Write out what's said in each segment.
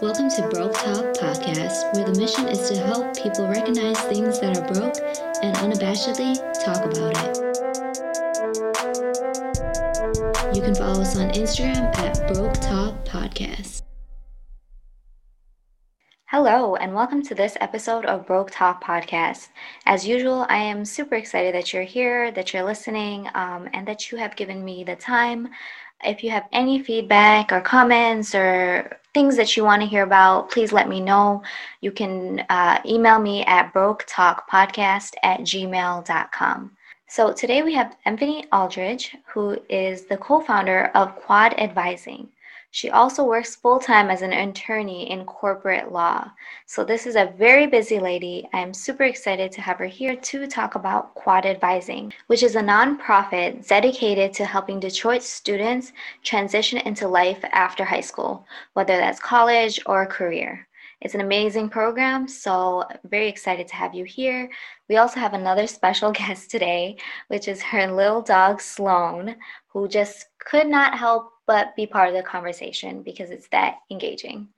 Welcome to Broke Talk Podcast, where the mission is to help people recognize things that are broke and unabashedly talk about it. You can follow us on Instagram at Broke Talk Podcast. Hello, and welcome to this episode of Broke Talk Podcast. As usual, I am super excited that you're here, that you're listening, um, and that you have given me the time. If you have any feedback or comments or things that you want to hear about, please let me know. You can uh, email me at broketalkpodcast at gmail.com. So today we have Anthony Aldridge, who is the co founder of Quad Advising. She also works full time as an attorney in corporate law. So, this is a very busy lady. I'm super excited to have her here to talk about Quad Advising, which is a nonprofit dedicated to helping Detroit students transition into life after high school, whether that's college or career. It's an amazing program, so very excited to have you here. We also have another special guest today, which is her little dog Sloan, who just could not help but be part of the conversation because it's that engaging.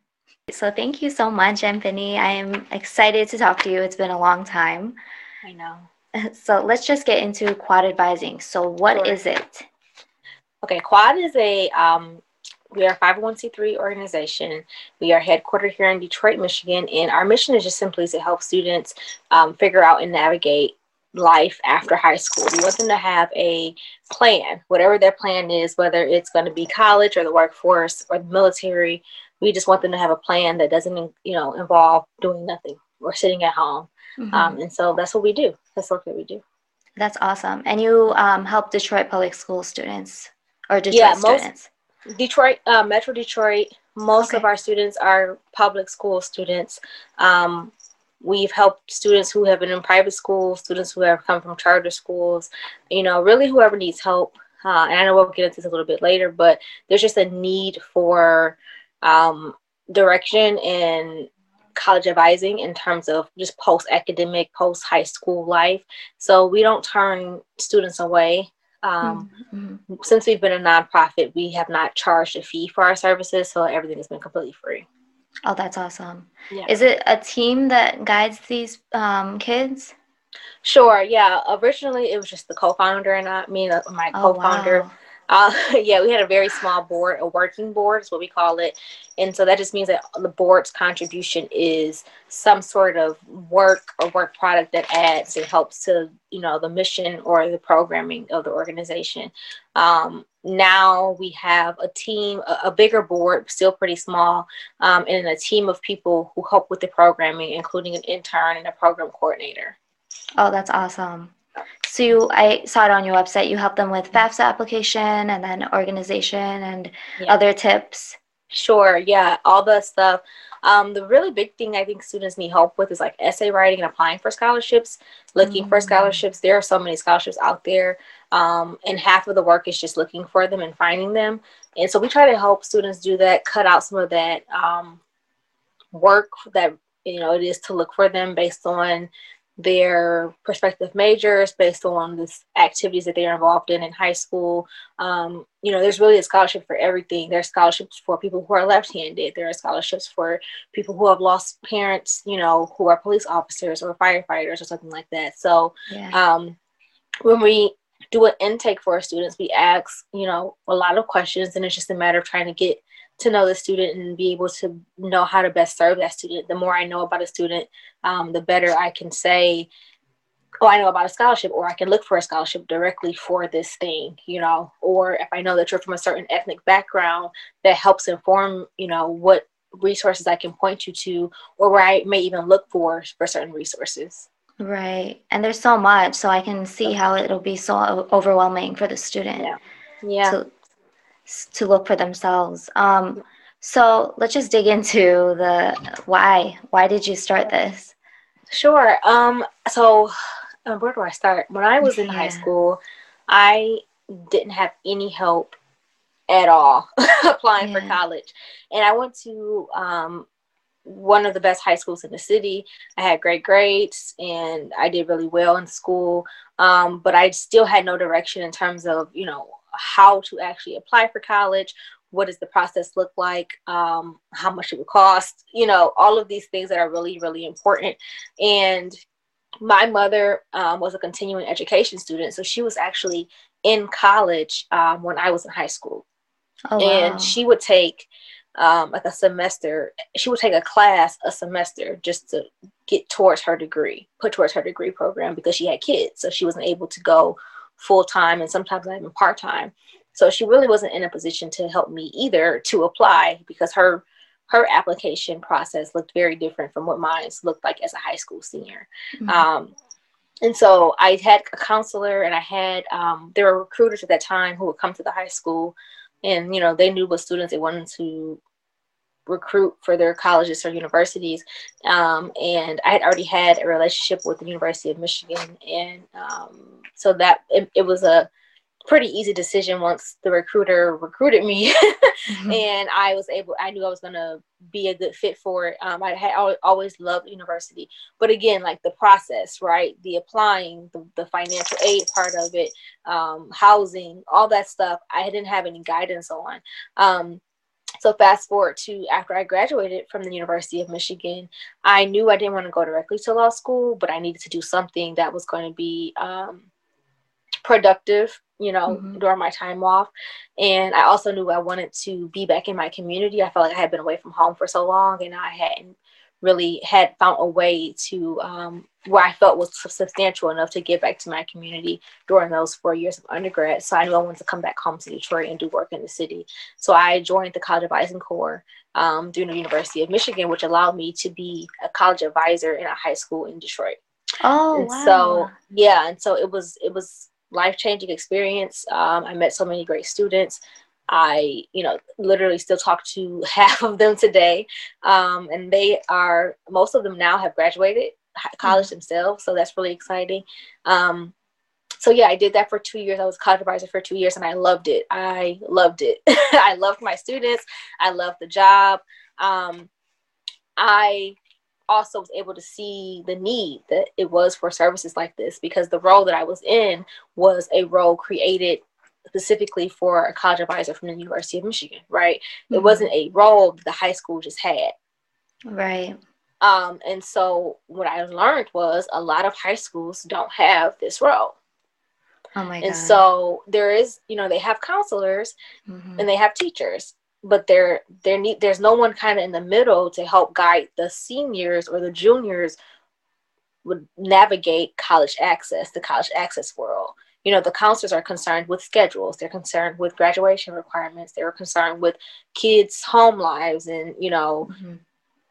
So thank you so much, Anthony. I am excited to talk to you. It's been a long time. I know. So let's just get into quad advising. So what sure. is it? Okay, quad is a um, we are a 501c3 organization. We are headquartered here in Detroit, Michigan, and our mission is just simply to help students um, figure out and navigate life after high school. We want them to have a plan, whatever their plan is, whether it's going to be college or the workforce or the military. We just want them to have a plan that doesn't, you know, involve doing nothing or sitting at home. Mm-hmm. Um, and so that's what we do. That's what we do. That's awesome. And you um, help Detroit public school students or Detroit yeah, students? Most, Detroit, uh, Metro Detroit. Most okay. of our students are public school students. Um, We've helped students who have been in private schools, students who have come from charter schools, you know, really whoever needs help. Uh, and I know we'll get into this a little bit later, but there's just a need for um, direction and college advising in terms of just post academic, post high school life. So we don't turn students away. Um, mm-hmm. Since we've been a nonprofit, we have not charged a fee for our services, so everything has been completely free. Oh, that's awesome. Yeah. Is it a team that guides these um, kids? Sure. Yeah. Originally, it was just the co-founder and I, me, and my oh, co-founder. Wow. Uh, yeah, we had a very small board, a working board is what we call it. And so that just means that the board's contribution is some sort of work or work product that adds and helps to, you know, the mission or the programming of the organization. Um, now we have a team, a, a bigger board, still pretty small, um, and a team of people who help with the programming, including an intern and a program coordinator. Oh, that's awesome. So you, I saw it on your website. You help them with FAFSA application and then organization and yeah. other tips. Sure. Yeah. All the stuff. Um, the really big thing I think students need help with is like essay writing and applying for scholarships, looking mm-hmm. for mm. scholarships. There are so many scholarships out there. Um, and half of the work is just looking for them and finding them. And so we try to help students do that, cut out some of that um, work that you know it is to look for them based on their prospective majors based on the activities that they're involved in in high school. Um, you know, there's really a scholarship for everything. There's scholarships for people who are left-handed. There are scholarships for people who have lost parents, you know, who are police officers or firefighters or something like that. So yeah. um, when we do an intake for our students, we ask, you know, a lot of questions, and it's just a matter of trying to get to know the student and be able to know how to best serve that student. The more I know about a student, um, the better I can say, oh, I know about a scholarship, or I can look for a scholarship directly for this thing, you know, or if I know that you're from a certain ethnic background, that helps inform, you know, what resources I can point you to, or where I may even look for for certain resources. Right. And there's so much, so I can see how it'll be so overwhelming for the student. Yeah. Yeah. To, to look for themselves. Um, so let's just dig into the why. Why did you start this? Sure. Um, so uh, where do I start? When I was in yeah. high school, I didn't have any help at all applying yeah. for college. And I went to um, one of the best high schools in the city. I had great grades and I did really well in school. Um, but I still had no direction in terms of, you know, how to actually apply for college, what does the process look like, um, how much it would cost, you know, all of these things that are really, really important. And my mother um, was a continuing education student, so she was actually in college um, when I was in high school. Oh, and wow. she would take um, like a semester, she would take a class a semester just to get towards her degree, put towards her degree program because she had kids. So she wasn't able to go full time and sometimes not even part time. So she really wasn't in a position to help me either to apply because her her application process looked very different from what mine looked like as a high school senior. Mm-hmm. Um, and so I had a counselor and I had um, there were recruiters at that time who would come to the high school and you know they knew what students they wanted to recruit for their colleges or universities. Um, and i had already had a relationship with the university of michigan. And um, so that it, it, was a pretty easy decision once the recruiter recruited me. Mm-hmm. and i was able i knew i was going to be a good fit for it. Um, i had always loved university. But again like the process right? The applying the, the financial aid part of it um, housing all that stuff i didn't have any guidance on. Um, so fast forward to after I graduated from the University of Michigan, I knew I didn't want to go directly to law school, but I needed to do something that was going to be um, productive, you know, mm-hmm. during my time off. And I also knew I wanted to be back in my community. I felt like I had been away from home for so long and I hadn't really had found a way to um, where I felt was substantial enough to give back to my community during those four years of undergrad. So I knew I wanted to come back home to Detroit and do work in the city. So I joined the College Advising Corps um, through the University of Michigan, which allowed me to be a college advisor in a high school in Detroit. Oh, and wow. So yeah, and so it was it was life changing experience. Um, I met so many great students. I, you know, literally still talk to half of them today. Um, and they are, most of them now have graduated college mm-hmm. themselves. So that's really exciting. Um, so yeah, I did that for two years. I was college advisor for two years and I loved it. I loved it. I loved my students. I loved the job. Um, I also was able to see the need that it was for services like this because the role that I was in was a role created specifically for a college advisor from the University of Michigan, right? Mm-hmm. It wasn't a role the high school just had. Right. Um, and so what I learned was a lot of high schools don't have this role. Oh my God. And so there is, you know, they have counselors mm-hmm. and they have teachers, but there there need there's no one kind of in the middle to help guide the seniors or the juniors would navigate college access, the college access world you know the counselors are concerned with schedules they're concerned with graduation requirements they're concerned with kids home lives and you know mm-hmm.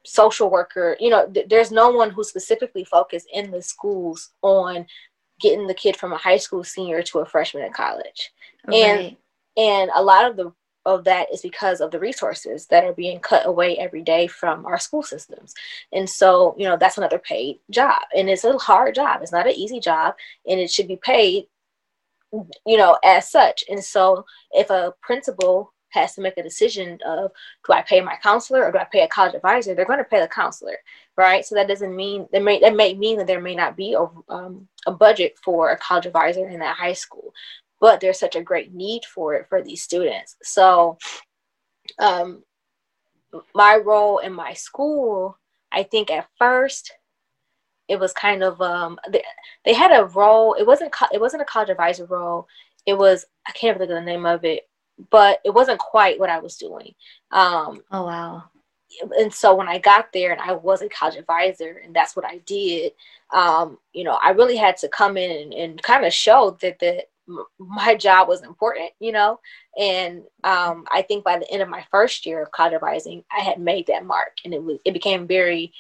social worker you know th- there's no one who's specifically focused in the schools on getting the kid from a high school senior to a freshman in college right. and and a lot of the of that is because of the resources that are being cut away every day from our school systems. And so, you know, that's another paid job. And it's a hard job. It's not an easy job. And it should be paid you know, as such. And so if a principal has to make a decision of do I pay my counselor or do I pay a college advisor, they're going to pay the counselor, right? So that doesn't mean that may that may mean that there may not be a, um, a budget for a college advisor in that high school, but there's such a great need for it for these students. So, um, my role in my school, I think at first it was kind of um they, they had a role it wasn't it wasn't a college advisor role. It was i can't think of the name of it but it wasn't quite what i was doing. Um oh wow. and so when i got there and i was a college advisor and that's what i did um you know i really had to come in and, and kind of show that that my job was important you know? And um i think by the end of my first year of college advising i had made that mark and it was it became very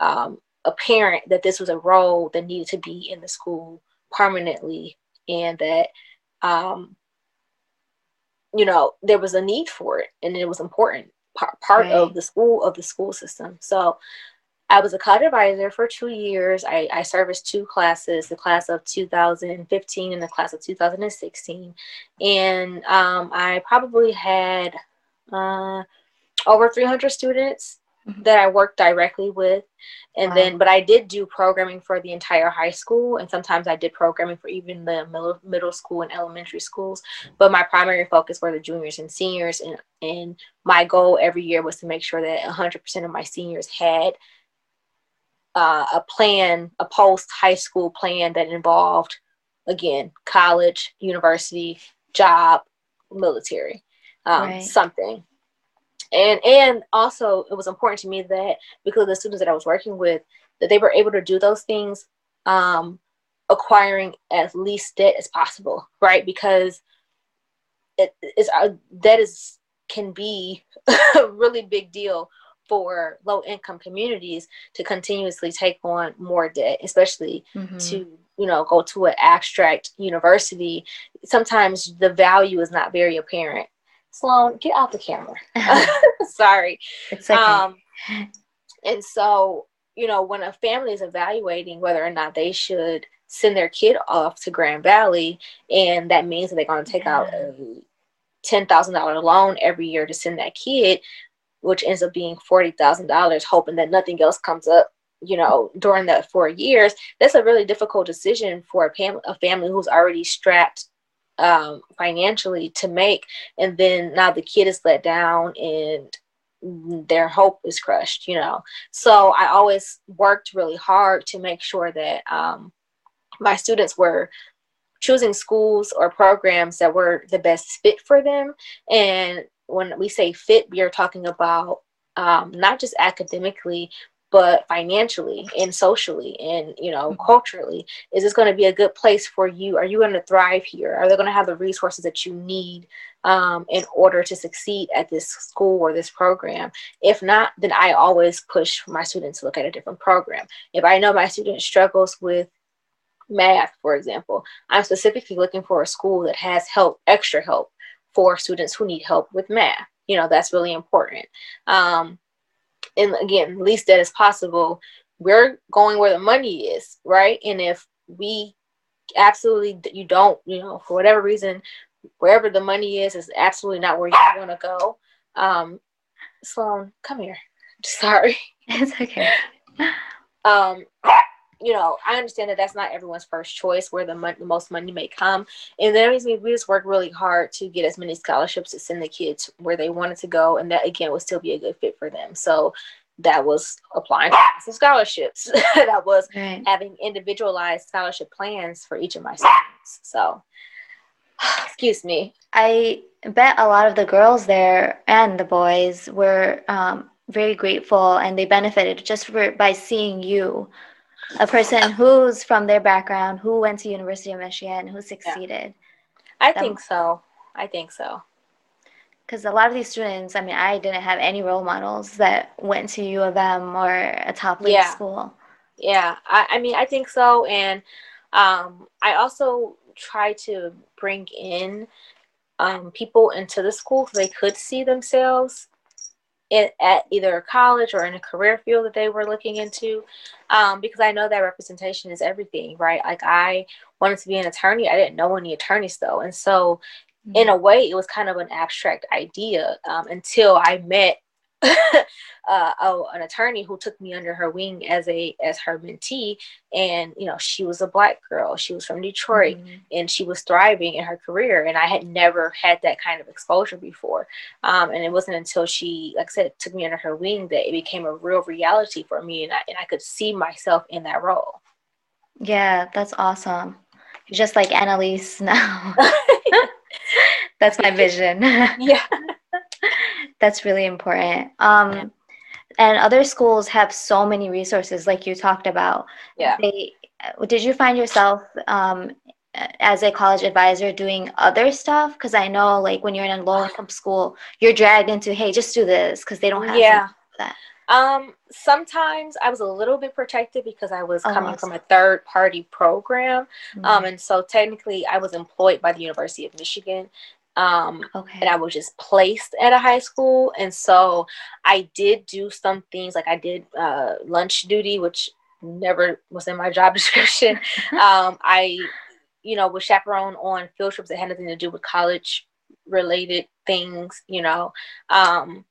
um apparent that this was a role that needed to be in the school permanently and that um, you know there was a need for it and it was important part, part right. of the school of the school system so i was a college advisor for two years I, I serviced two classes the class of 2015 and the class of 2016 and um, i probably had uh, over 300 students. That I worked directly with. And wow. then, but I did do programming for the entire high school, and sometimes I did programming for even the middle, middle school and elementary schools. But my primary focus were the juniors and seniors, and and my goal every year was to make sure that 100% of my seniors had uh, a plan, a post high school plan that involved, again, college, university, job, military, um, right. something and and also it was important to me that because of the students that I was working with that they were able to do those things um, acquiring as least debt as possible right? Because it is uh, that is can be a really big deal for low income communities to continuously take on more debt especially mm-hmm. to you know go to an abstract university. Sometimes the value is not very apparent Sloan, get off the camera. Sorry. It's okay. Um, and so, you know, when a family is evaluating whether or not they should send their kid off to Grand Valley, and that means that they're going to take yeah. out a ten thousand dollar loan every year to send that kid, which ends up being forty thousand dollars, hoping that nothing else comes up you know during that four years that's a really difficult decision for a, fam- a family who's already strapped um, financially to make, and then now the kid is let down and their hope is crushed, you know. So I always worked really hard to make sure that um, my students were choosing schools or programs that were the best fit for them. And when we say fit, we are talking about um, not just academically, but financially and socially and you know mm-hmm. culturally is this going to be a good place for you? Are you going to thrive here? Are they going to have the resources that you need um, in order to succeed at this school or this program? If not then i always push my students to look at a different program. If i know my student struggles with math for example i'm specifically looking for a school that has help extra help for students who need help with math. You know that's really important. Um, and again, least debt as possible, we're going where the money is, right? And if we absolutely you don't, you know, for whatever reason, wherever the money is is absolutely not where you want to go. Um, Sloan, come here. Sorry. It's okay. Um, you know, I understand that that's not everyone's first choice where the, the most money may come. And that means we just work really hard to get as many scholarships to send the kids where they wanted to go. And that, again, would still be a good fit for them. So that was applying for some scholarships. that was right. having individualized scholarship plans for each of my students. So, excuse me. I bet a lot of the girls there and the boys were um, very grateful and they benefited just for, by seeing you a person who's from their background, who went to University of Michigan, who succeeded. Yeah. I think so. I think so. Because a lot of these students, I mean, I didn't have any role models that went to U of M or a top league yeah. school. Yeah, I, I mean, I think so. And um, I also try to bring in um, people into the school so they could see themselves in, at either a college or in a career field that they were looking into um, because i know that representation is everything right like i wanted to be an attorney i didn't know any attorneys though and so mm-hmm. in a way it was kind of an abstract idea um, until i met uh, oh, an attorney who took me under her wing as a as her mentee, and you know she was a black girl. She was from Detroit, mm-hmm. and she was thriving in her career. And I had never had that kind of exposure before. Um, and it wasn't until she, like I said, took me under her wing that it became a real reality for me, and I and I could see myself in that role. Yeah, that's awesome. You're just like Annalise now. that's my vision. yeah that's really important. Um, yeah. And other schools have so many resources, like you talked about. Yeah. They, did you find yourself um, as a college advisor doing other stuff? Because I know, like, when you're in a low income school, you're dragged into, hey, just do this because they don't have yeah. that. Um, sometimes I was a little bit protected because I was oh, coming from a third party program. Mm-hmm. Um, and so technically I was employed by the University of Michigan. Um, okay. And I was just placed at a high school. And so I did do some things like I did uh, lunch duty, which never was in my job description. um, I, you know, was chaperone on field trips that had nothing to do with college related things, you know. Um,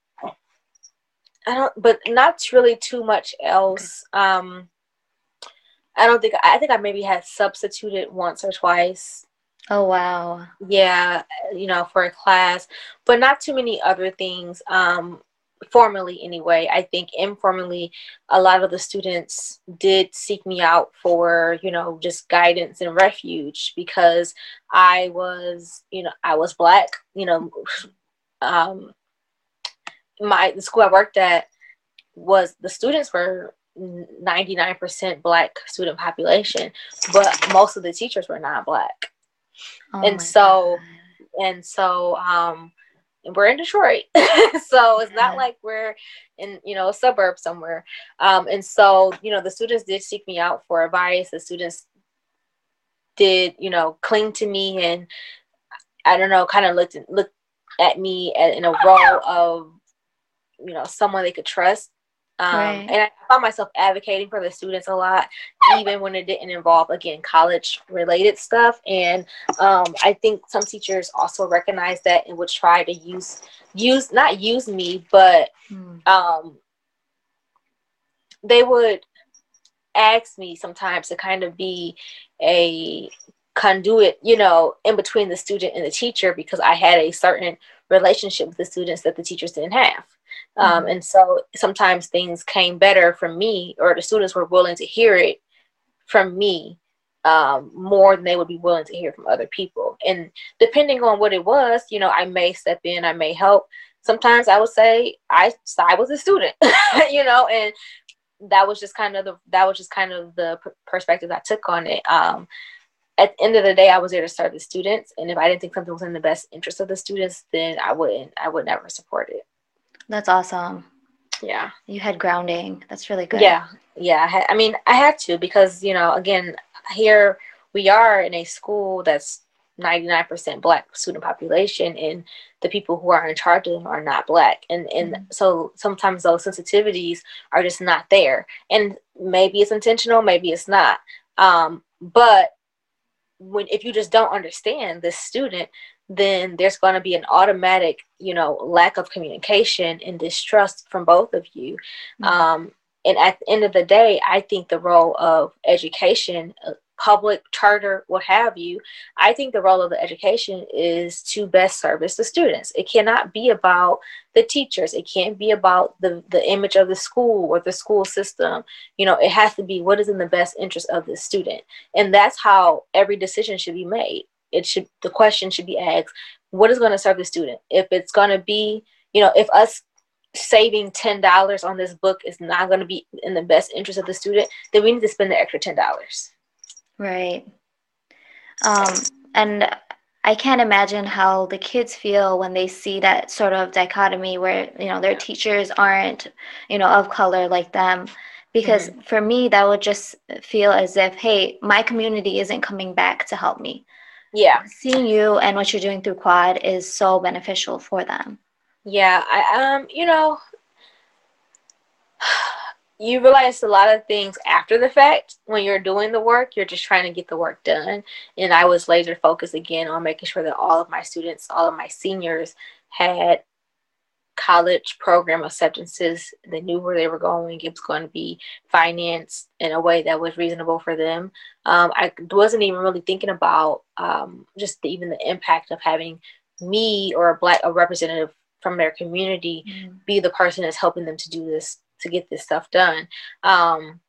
I don't, but not really too much else. Um, I don't think I think I maybe had substituted once or twice. Oh wow. Yeah, you know, for a class, but not too many other things. Um, formally anyway. I think informally, a lot of the students did seek me out for you know just guidance and refuge because I was you know I was black. You know, um, my the school I worked at was the students were 99% black student population but most of the teachers were not black oh and so God. and so um we're in detroit. So it's not like we're in you know a suburb somewhere. Um and so you know the students did seek me out for advice. The students did you know cling to me and i don't know kind of looked looked at me in a role of you know someone they could trust um, right. And I found myself advocating for the students a lot, even when it didn't involve, again, college related stuff. And um, I think some teachers also recognize that and would try to use, use not use me, but hmm. um, they would ask me sometimes to kind of be a conduit, you know, in between the student and the teacher because I had a certain relationship with the students that the teachers didn't have. Um, mm-hmm. And so sometimes things came better from me, or the students were willing to hear it from me um, more than they would be willing to hear from other people. And depending on what it was, you know, I may step in, I may help. Sometimes I would say I I was a student, you know, and that was just kind of the that was just kind of the perspective I took on it. Um, at the end of the day, I was there to serve the students, and if I didn't think something was in the best interest of the students, then I wouldn't. I would never support it. That's awesome. Yeah. You had grounding. That's really good. Yeah. Yeah. I, had, I mean, I had to because, you know, again, here we are in a school that's 99% black student population and the people who are in charge of them are not black and and mm-hmm. so sometimes those sensitivities are just not there and maybe it's intentional maybe it's not um, but when if you just don't understand this student then there's going to be an automatic, you know, lack of communication and distrust from both of you. Mm-hmm. Um, and at the end of the day, I think the role of education, uh, public, charter, what have you, I think the role of the education is to best service the students. It cannot be about the teachers. It can't be about the, the image of the school or the school system. You know, it has to be what is in the best interest of the student. And that's how every decision should be made it should the question should be asked what is going to serve the student if it's going to be you know if us saving ten dollars on this book is not going to be in the best interest of the student then we need to spend the extra ten dollars right. Um and I can't imagine how the kids feel when they see that sort of dichotomy where you know their teachers aren't you know of color like them. Because mm-hmm. for me that would just feel as if hey my community isn't coming back to help me. Yeah. Seeing you and what you're doing through quad is so beneficial for them. Yeah i um you know you realize a lot of things after the fact when you're doing the work you're just trying to get the work done and i was laser focused again on making sure that all of my students all of my seniors had college program acceptances. They knew where they were going. It was going to be financed in a way that was reasonable for them. Um, I wasn't even really thinking about um, just the, even the impact of having me or a black a representative from their community mm-hmm. be the person that's helping them to do this to get this stuff done. Um,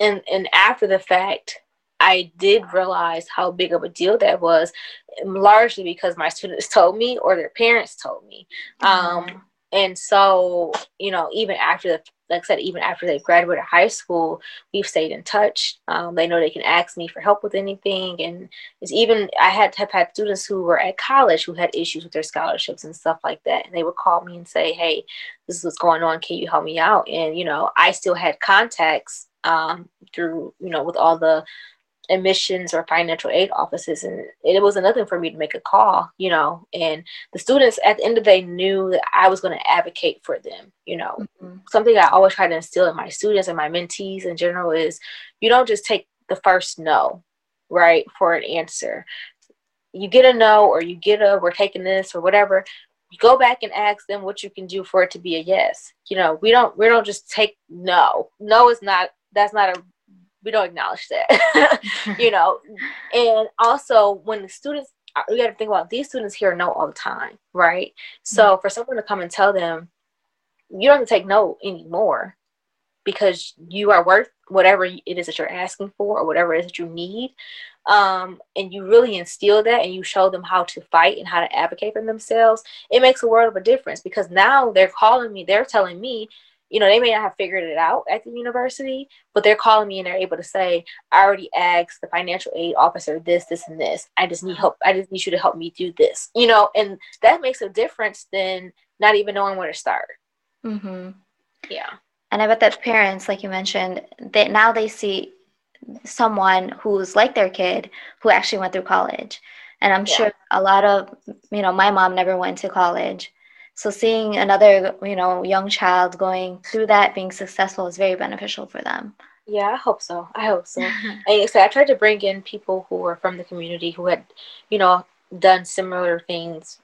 and and after the fact, I did realize how big of a deal that was, largely because my students told me or their parents told me. Mm-hmm. Um, and so, you know, even after the, like I said, even after they graduated high school, we've stayed in touch. Um, they know they can ask me for help with anything. And it's even, I had have had students who were at college who had issues with their scholarships and stuff like that. And they would call me and say, hey, this is what's going on. Can you help me out? And, you know, I still had contacts um, through, you know, with all the admissions or financial aid offices and it wasn't nothing for me to make a call you know and the students at the end of the day knew that i was going to advocate for them you know mm-hmm. something i always try to instill in my students and my mentees in general is you don't just take the first no right for an answer you get a no or you get a we're taking this or whatever You go back and ask them what you can do for it to be a yes. You know, we don't we don't just take no. No is not that's not a we don't acknowledge that. you know, and also when the students we got to think about these students here know all the time, right? So mm-hmm. for someone to come and tell them you don't have to take no anymore because you are worth whatever it is that you're asking for or whatever it is that you need um, and you really instill that and you show them how to fight and how to advocate for themselves it makes a world of a difference because now they're calling me they're telling me you know they may not have figured it out at the university but they're calling me and they're able to say i already asked the financial aid officer this this and this i just need help i just need you to help me do this you know and that makes a difference than not even knowing where to start mm-hmm. yeah and I bet that parents, like you mentioned, that now they see someone who's like their kid who actually went through college. And I'm yeah. sure a lot of, you know, my mom never went to college. So seeing another, you know, young child going through that, being successful is very beneficial for them. Yeah, I hope so. I hope so. and so I tried to bring in people who were from the community who had, you know, done similar things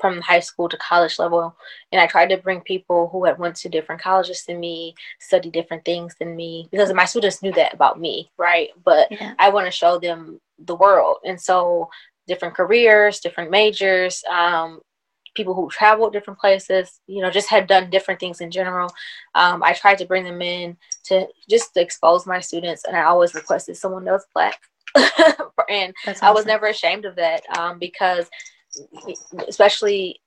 from high school to college level and i tried to bring people who had went to different colleges than me study different things than me because my students knew that about me right but yeah. i want to show them the world and so different careers different majors um, people who traveled different places you know just had done different things in general um, i tried to bring them in to just to expose my students and i always requested someone that was black and awesome. i was never ashamed of that um, because especially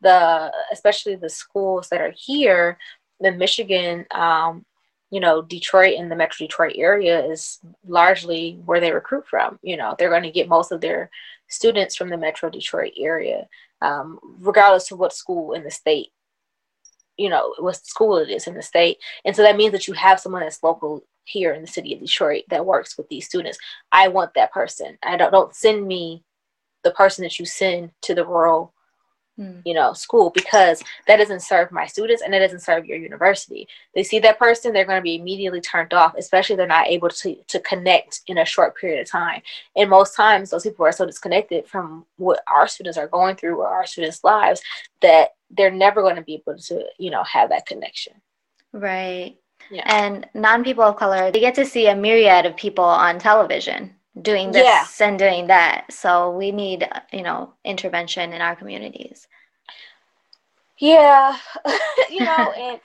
the especially the schools that are here in Michigan, um, you know, Detroit and the Metro Detroit area is largely where they recruit from. You know, they're going to get most of their students from the Metro Detroit area, um, regardless of what school in the state, you know, what school it is in the state. And so that means that you have someone that's local here in the city of Detroit that works with these students. I want that person. I don't don't send me the person that you send to the rural mm. you know school because that doesn't serve my students and it doesn't serve your university. They see that person they're going to be immediately turned off especially they're not able to to connect in a short period of time. And most times those people are so disconnected from what our students are going through or our students lives that they're never going to be able to you know have that connection. Right. Yeah. And non people of color, they get to see a myriad of people on television doing this yeah. and doing that. So we need, you know, intervention in our communities. Yeah, you know, and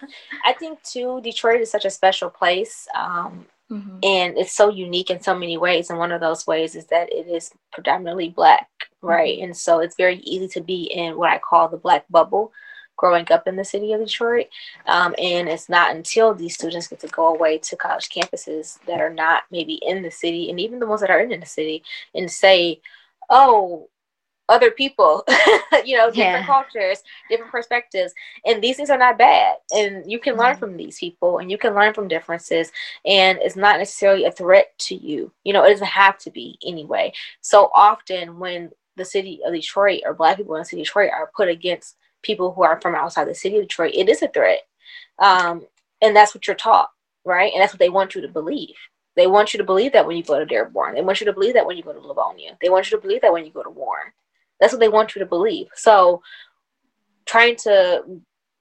I think too, Detroit is such a special place. Um, mm-hmm. And it's so unique in so many ways. And one of those ways is that it is predominantly black, right? Mm-hmm. And so it's very easy to be in what I call the black bubble growing up in the city of Detroit. Um, and it's not until these students get to go away to college campuses that are not maybe in the city, and even the ones that are in the city, and say, oh, other people, you know, different yeah. cultures, different perspectives. And these things are not bad. And you can learn mm-hmm. from these people and you can learn from differences. And it's not necessarily a threat to you. You know, it doesn't have to be anyway. So often when the city of Detroit or black people in the city of Detroit are put against people who are from outside the city of Detroit, it is a threat. Um, and that's what you're taught, right? And that's what they want you to believe. They want you to believe that when you go to Dearborn. They want you to believe that when you go to Livonia. They want you to believe that when you go to Warren. That's what they want you to believe. So trying to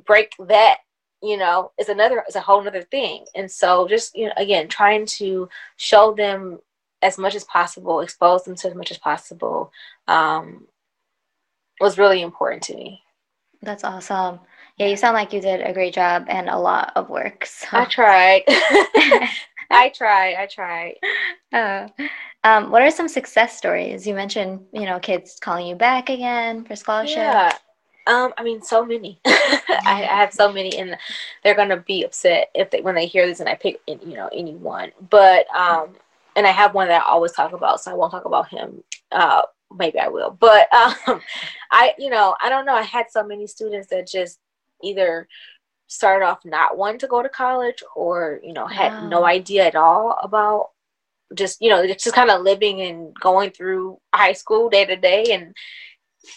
break that, you know, is another is a whole other thing. And so just you know, again, trying to show them as much as possible, expose them to as much as possible, um, was really important to me. That's awesome. Yeah, you sound like you did a great job and a lot of work. So. I tried. I try. I try. Uh, um, what are some success stories? You mentioned, you know, kids calling you back again for scholarship. Yeah. Um, I mean, so many. I, I, have so many, and they're gonna be upset if they when they hear this and I pick, you know, anyone. But um, and I have one that I always talk about, so I won't talk about him. Uh, maybe I will. But um, I, you know, I don't know. I had so many students that just either started off not wanting to go to college or, you know, had wow. no idea at all about just, you know, just kind of living and going through high school day to day and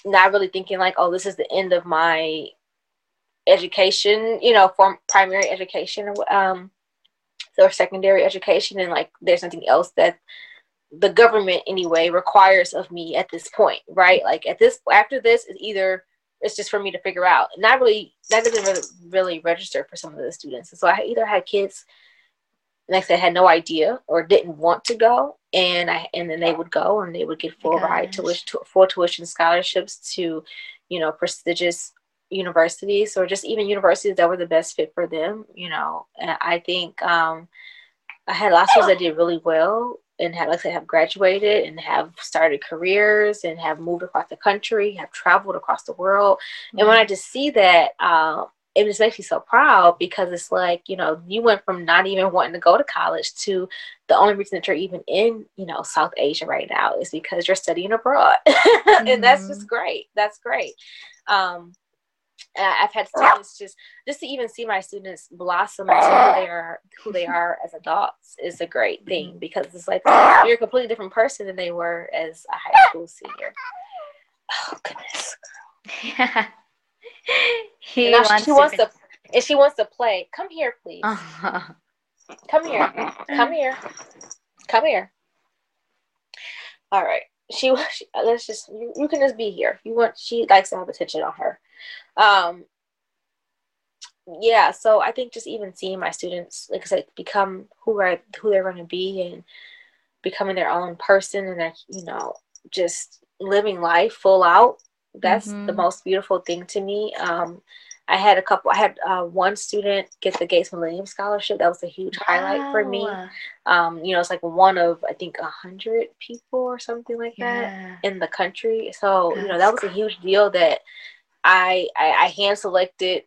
not really thinking like, oh, this is the end of my education, you know, from primary education um or secondary education and like there's nothing else that the government anyway requires of me at this point, right? Like at this after this is either it's just for me to figure out. Not really that doesn't really really register for some of the students. And so I either had kids like I said, had no idea or didn't want to go, and I and then they would go and they would get full ride tuition, full tuition scholarships to, you know, prestigious universities or just even universities that were the best fit for them. You know, and I think um, I had lots of that did really well and have, like I said, have graduated and have started careers and have moved across the country, have traveled across the world. Mm-hmm. And when I just see that, um, it just makes me so proud because it's like, you know, you went from not even wanting to go to college to the only reason that you're even in, you know, South Asia right now is because you're studying abroad. Mm-hmm. and that's just mm-hmm. great. That's great. Um, I've had students just just to even see my students blossom into who they are who they are as adults is a great thing mm-hmm. because it's like you're a completely different person than they were as a high school senior. Oh goodness, girl. Yeah. he wants, she, wants to, and she wants to play. Come here, please. Uh-huh. Come here. Come here. Come here. All right. She, she let's just you, you, can just be here. You want she likes to have attention on her. Um yeah, so I think just even seeing my students, like I said, become who are who they're going to be and becoming their own person and they're you know just living life full out that's mm-hmm. the most beautiful thing to me. Um, I had a couple. I had uh, one student get the Gates Millennium Scholarship. That was a huge wow. highlight for me. Um, you know, it's like one of I think a hundred people or something like yeah. that in the country. So That's you know, that was a huge deal that I I, I hand selected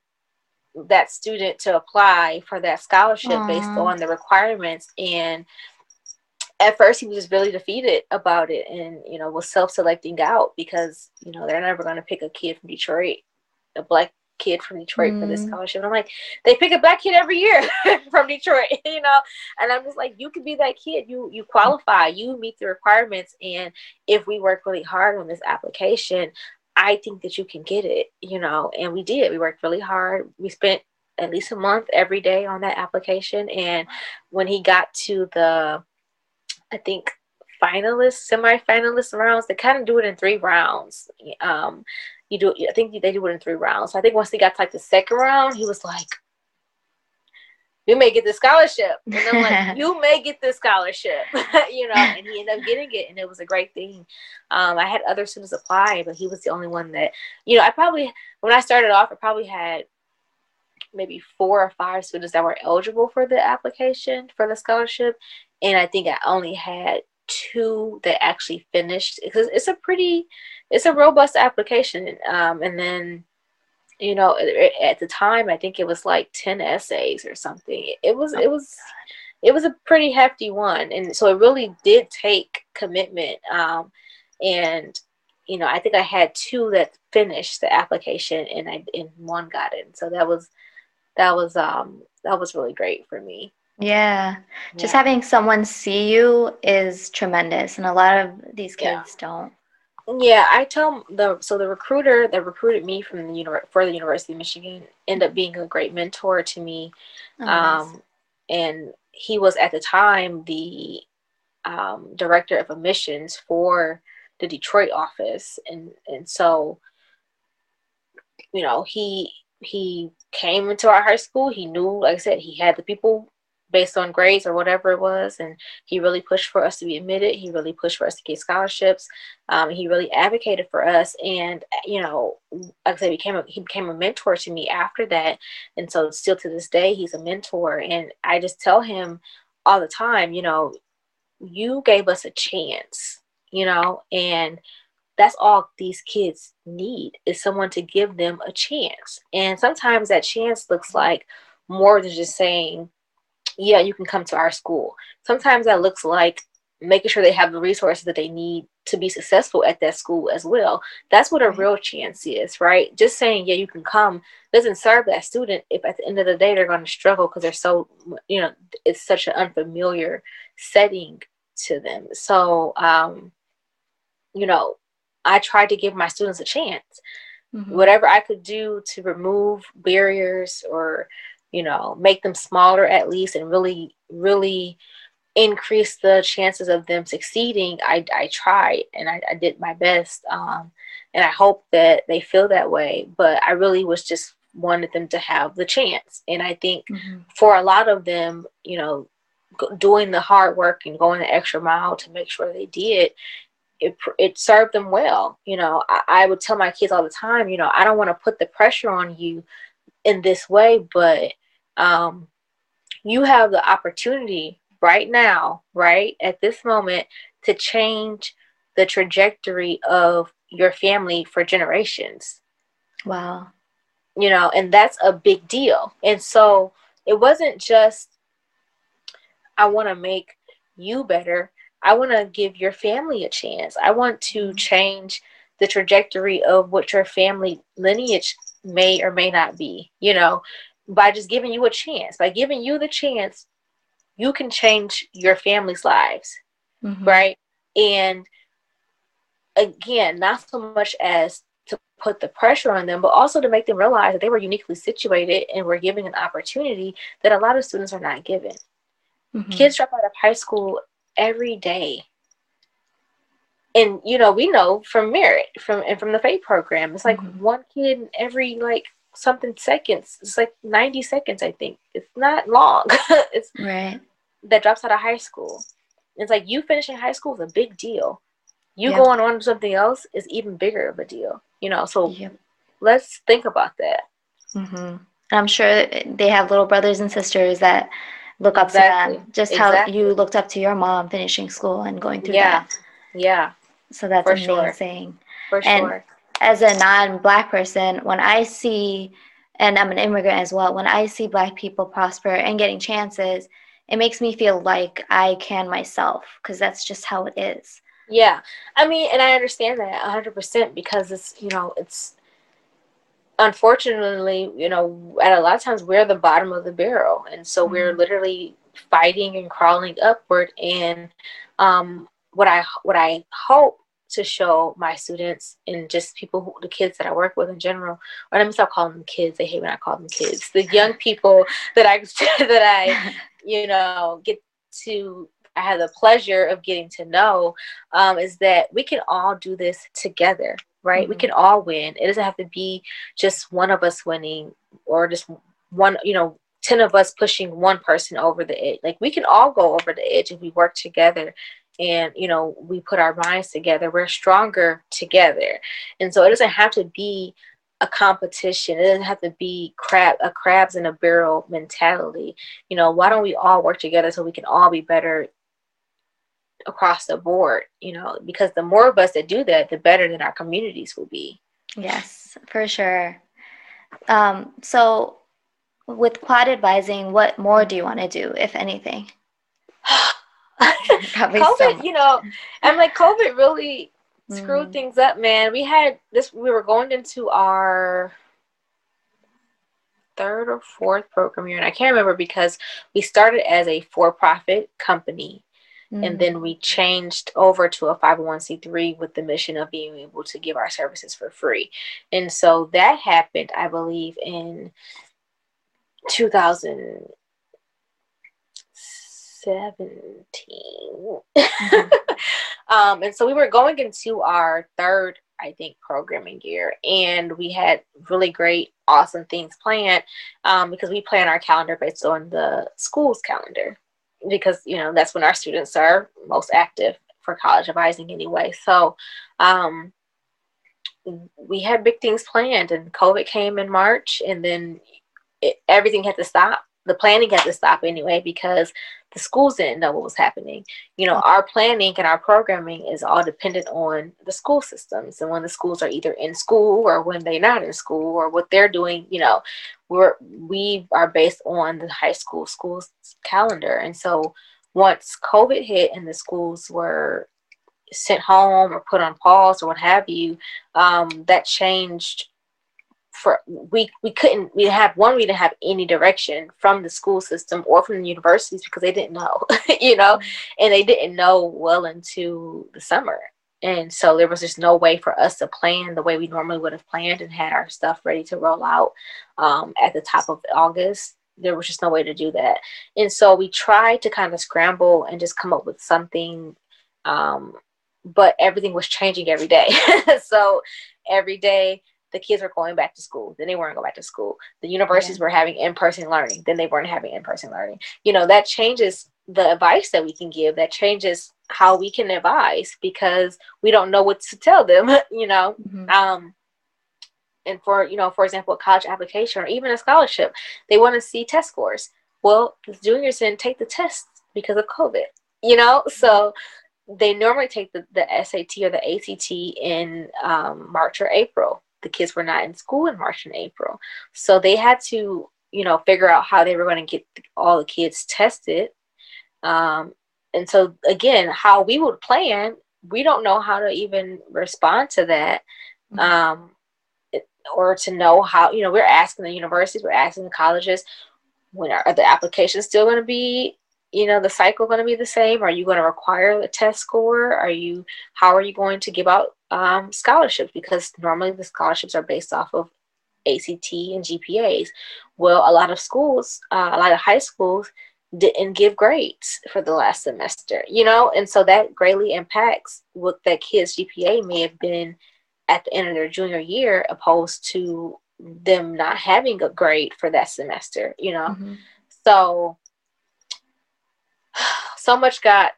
that student to apply for that scholarship Aww. based on the requirements and at first he was just really defeated about it and you know was self-selecting out because you know they're never going to pick a kid from detroit a black kid from detroit mm. for this mm. scholarship and i'm like they pick a black kid every year from detroit you know and i'm just like you could be that kid you you qualify you meet the requirements and if we work really hard on this application i think that you can get it you know and we did we worked really hard we spent at least a month every day on that application and when he got to the I think finalists, semi-finalist rounds. They kind of do it in three rounds. Um, you do. I think they do it in three rounds. So I think once he got to like the second round, he was like, "You may get the scholarship," and I'm like, "You may get this scholarship," you know. And he ended up getting it, and it was a great thing. Um, I had other students apply, but he was the only one that, you know, I probably when I started off, I probably had maybe four or five students that were eligible for the application for the scholarship and I think I only had two that actually finished because it's a pretty it's a robust application um, and then you know at the time i think it was like 10 essays or something. It was it was it was a pretty hefty one and so it really did take commitment um, and you know i think i had two that finished the application and i and one got in. So that was that was um that was really great for me yeah. Just having someone see you is tremendous. And a lot of these kids yeah. don't. Yeah, I tell the so the recruiter that recruited me from the univer- for the University of Michigan ended up being a great mentor to me, oh, um, nice. and he was at the time the um, director of admissions for the Detroit office, and and so you know he he came into our high school. He knew, like I said, he had the people based on grades or whatever it was. And he really pushed for us to be admitted. He really pushed for us to get scholarships. Um, he really advocated for us. And, you know, like I said, became a, he became a mentor to me after that. And so still to this day, he's a mentor. And I just tell him all the time, you know, you gave us a chance, you know, and that's all these kids need is someone to give them a chance. And sometimes that chance looks like more than just saying, yeah, you can come to our school. Sometimes that looks like making sure they have the resources that they need to be successful at that school as well. That's what a real chance is, right? Just saying, yeah, you can come doesn't serve that student if at the end of the day they're going to struggle because they're so, you know, it's such an unfamiliar setting to them. So, um, you know, I tried to give my students a chance. Mm-hmm. Whatever I could do to remove barriers or you know, make them smaller at least and really, really increase the chances of them succeeding, I, I tried and I, I did my best. Um, and I hope that they feel that way. But I really was just wanted them to have the chance. And I think mm-hmm. for a lot of them, you know, doing the hard work and going the extra mile to make sure they did, it, it served them well. You know, I, I would tell my kids all the time, you know, I don't want to put the pressure on you in this way, but um, you have the opportunity right now, right at this moment, to change the trajectory of your family for generations. Wow. You know, and that's a big deal. And so it wasn't just, I want to make you better. I want to give your family a chance. I want to mm-hmm. change the trajectory of what your family lineage may or may not be, you know, by just giving you a chance. By giving you the chance, you can change your family's lives, mm-hmm. right? And again, not so much as to put the pressure on them, but also to make them realize that they were uniquely situated and were given an opportunity that a lot of students are not given. Mm-hmm. Kids drop out of high school every day. And you know, we know from merit, from and from the FATE program, it's like mm-hmm. one kid in every like something seconds. It's like 90 seconds, I think. It's not long. it's right. That drops out of high school. It's like you finishing high school is a big deal you yep. going on to something else is even bigger of a deal you know so yep. let's think about that mm-hmm. i'm sure they have little brothers and sisters that look up exactly. to them just exactly. how you looked up to your mom finishing school and going through yeah. that yeah so that's For amazing sure. For and sure. As a non-black person when i see and i'm an immigrant as well when i see black people prosper and getting chances it makes me feel like i can myself because that's just how it is yeah. I mean, and I understand that 100% because it's, you know, it's unfortunately, you know, at a lot of times we're the bottom of the barrel. And so mm-hmm. we're literally fighting and crawling upward. And um, what I what I hope to show my students and just people, who, the kids that I work with in general, or let me stop calling them kids. They hate when I call them kids. The young people that I that I, you know, get to I have the pleasure of getting to know um, is that we can all do this together, right? Mm-hmm. We can all win. It doesn't have to be just one of us winning or just one, you know, 10 of us pushing one person over the edge. Like we can all go over the edge if we work together and you know we put our minds together we're stronger together and so it doesn't have to be a competition. It doesn't have to be crab a crabs in a barrel mentality. You know, why don't we all work together so we can all be better across the board, you know, because the more of us that do that, the better that our communities will be. Yes, for sure. Um, so, with quad advising, what more do you want to do, if anything? COVID, you know, I'm like COVID really screwed mm. things up, man. We had this. We were going into our third or fourth program year, and I can't remember because we started as a for-profit company Mm. And then we changed over to a 501c3 with the mission of being able to give our services for free. And so that happened, I believe, in 2017. Mm-hmm. um, and so we were going into our third, I think, programming year, and we had really great, awesome things planned um, because we plan our calendar based on the school's calendar because you know that's when our students are most active for college advising anyway. So um, we had big things planned, and COVID came in March, and then it, everything had to stop. The planning had to stop anyway because the schools didn't know what was happening. You know, our planning and our programming is all dependent on the school systems and when the schools are either in school or when they're not in school or what they're doing. You know, we're we are based on the high school schools calendar, and so once COVID hit and the schools were sent home or put on pause or what have you, um, that changed for we we couldn't we have one we didn't have any direction from the school system or from the universities because they didn't know you know and they didn't know well into the summer and so there was just no way for us to plan the way we normally would have planned and had our stuff ready to roll out um, at the top of august there was just no way to do that. And so we tried to kind of scramble and just come up with something. Um, but everything was changing every day. so every day the kids were going back to school, then they weren't going back to school. The universities yeah. were having in person learning, then they weren't having in person learning. You know, that changes the advice that we can give, that changes how we can advise because we don't know what to tell them, you know. Mm-hmm. Um, and for you know for example a college application or even a scholarship they want to see test scores well the juniors didn't take the test because of covid you know so they normally take the, the sat or the act in um, march or april the kids were not in school in march and april. So they had to you know figure out how they were going to get all the kids tested. Um, and so again how we would plan we don't know how to even respond to that. Mm-hmm. um, or to know how you know we're asking the universities we're asking the colleges when are, are the applications still going to be you know the cycle going to be the same? Are you going to require a test score? Are you how are you going to give out um, scholarships because normally the scholarships are based off of act and gpas well a lot of schools uh, a lot of high schools didn't give grades for the last semester you know? And so that greatly impacts what that kid's gpa may have been at the end of their junior year opposed to them not having a grade for that semester you know? Mm-hmm. so so much got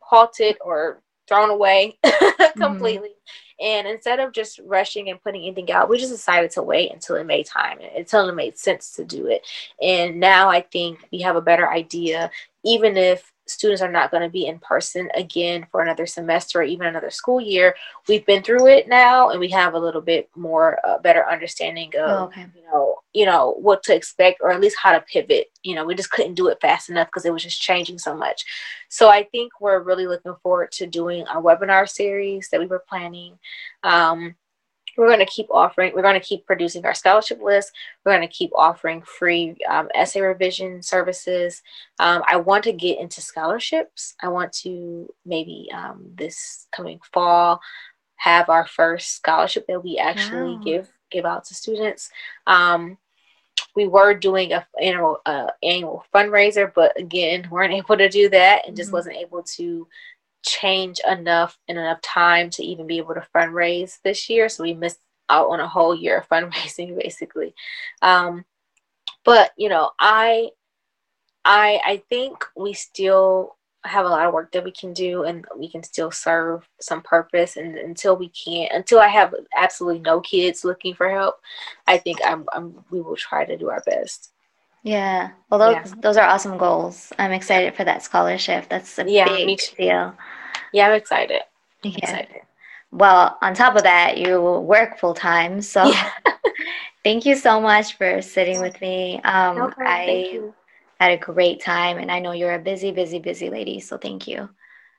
halted or thrown away completely mm-hmm. and instead of just rushing and putting anything out we just decided to wait until it made time until it made sense to do it and now i think we have a better idea even if students are not going to be in person again for another semester or even another school year. We've been through it now, and we have a little bit more uh, better understanding of oh, okay. you know you know what to expect or at least how to pivot. You know, we just couldn't do it fast enough because it was just changing so much. So I think we're really looking forward to doing our webinar series that we were planning. Um, we're going to keep offering we're going to keep producing our scholarship list we're going to keep offering free um, essay revision services um, i want to get into scholarships i want to maybe um, this coming fall have our first scholarship that we actually wow. give give out to students um, we were doing a annual uh, annual fundraiser but again weren't able to do that and just mm-hmm. wasn't able to change enough in enough time to even be able to fundraise this year. So we missed out on a whole year of fundraising basically. Um, but you know, I I I think we still have a lot of work that we can do and we can still serve some purpose and until we can't until I have absolutely no kids looking for help, I think I'm, I'm we will try to do our best. Yeah. Well, those, yeah. those are awesome goals. I'm excited for that scholarship. That's a yeah, big deal. Yeah, I'm excited. I'm yeah. excited. Well, on top of that, you work full time. So yeah. thank you so much for sitting with me. Um, no I had a great time, and I know you're a busy, busy, busy lady. So thank you.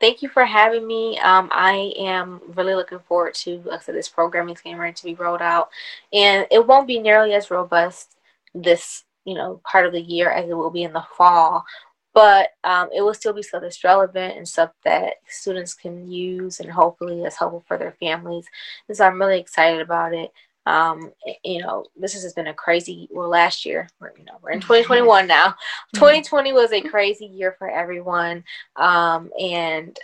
Thank you for having me. Um, I am really looking forward to, like I said, this programming is getting ready to be rolled out, and it won't be nearly as robust this you know part of the year as it will be in the fall. But um, it will still be stuff that's relevant and stuff that students can use and hopefully is helpful for their families. And so i'm really excited about it. Um, you know this has been a crazy well last year we're, you know we're in 2021 now. 2020 mm-hmm. was a crazy year for everyone. Um, and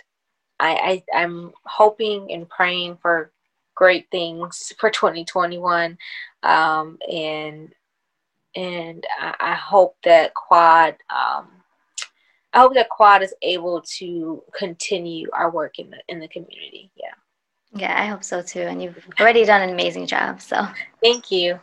I, I i'm hoping and praying for great things for 2021 um, and and I, I hope that Quad. Um, I hope that Quad is able to continue our work in the in the community. Yeah. Yeah, I hope so too. And you've already done an amazing job. So thank you.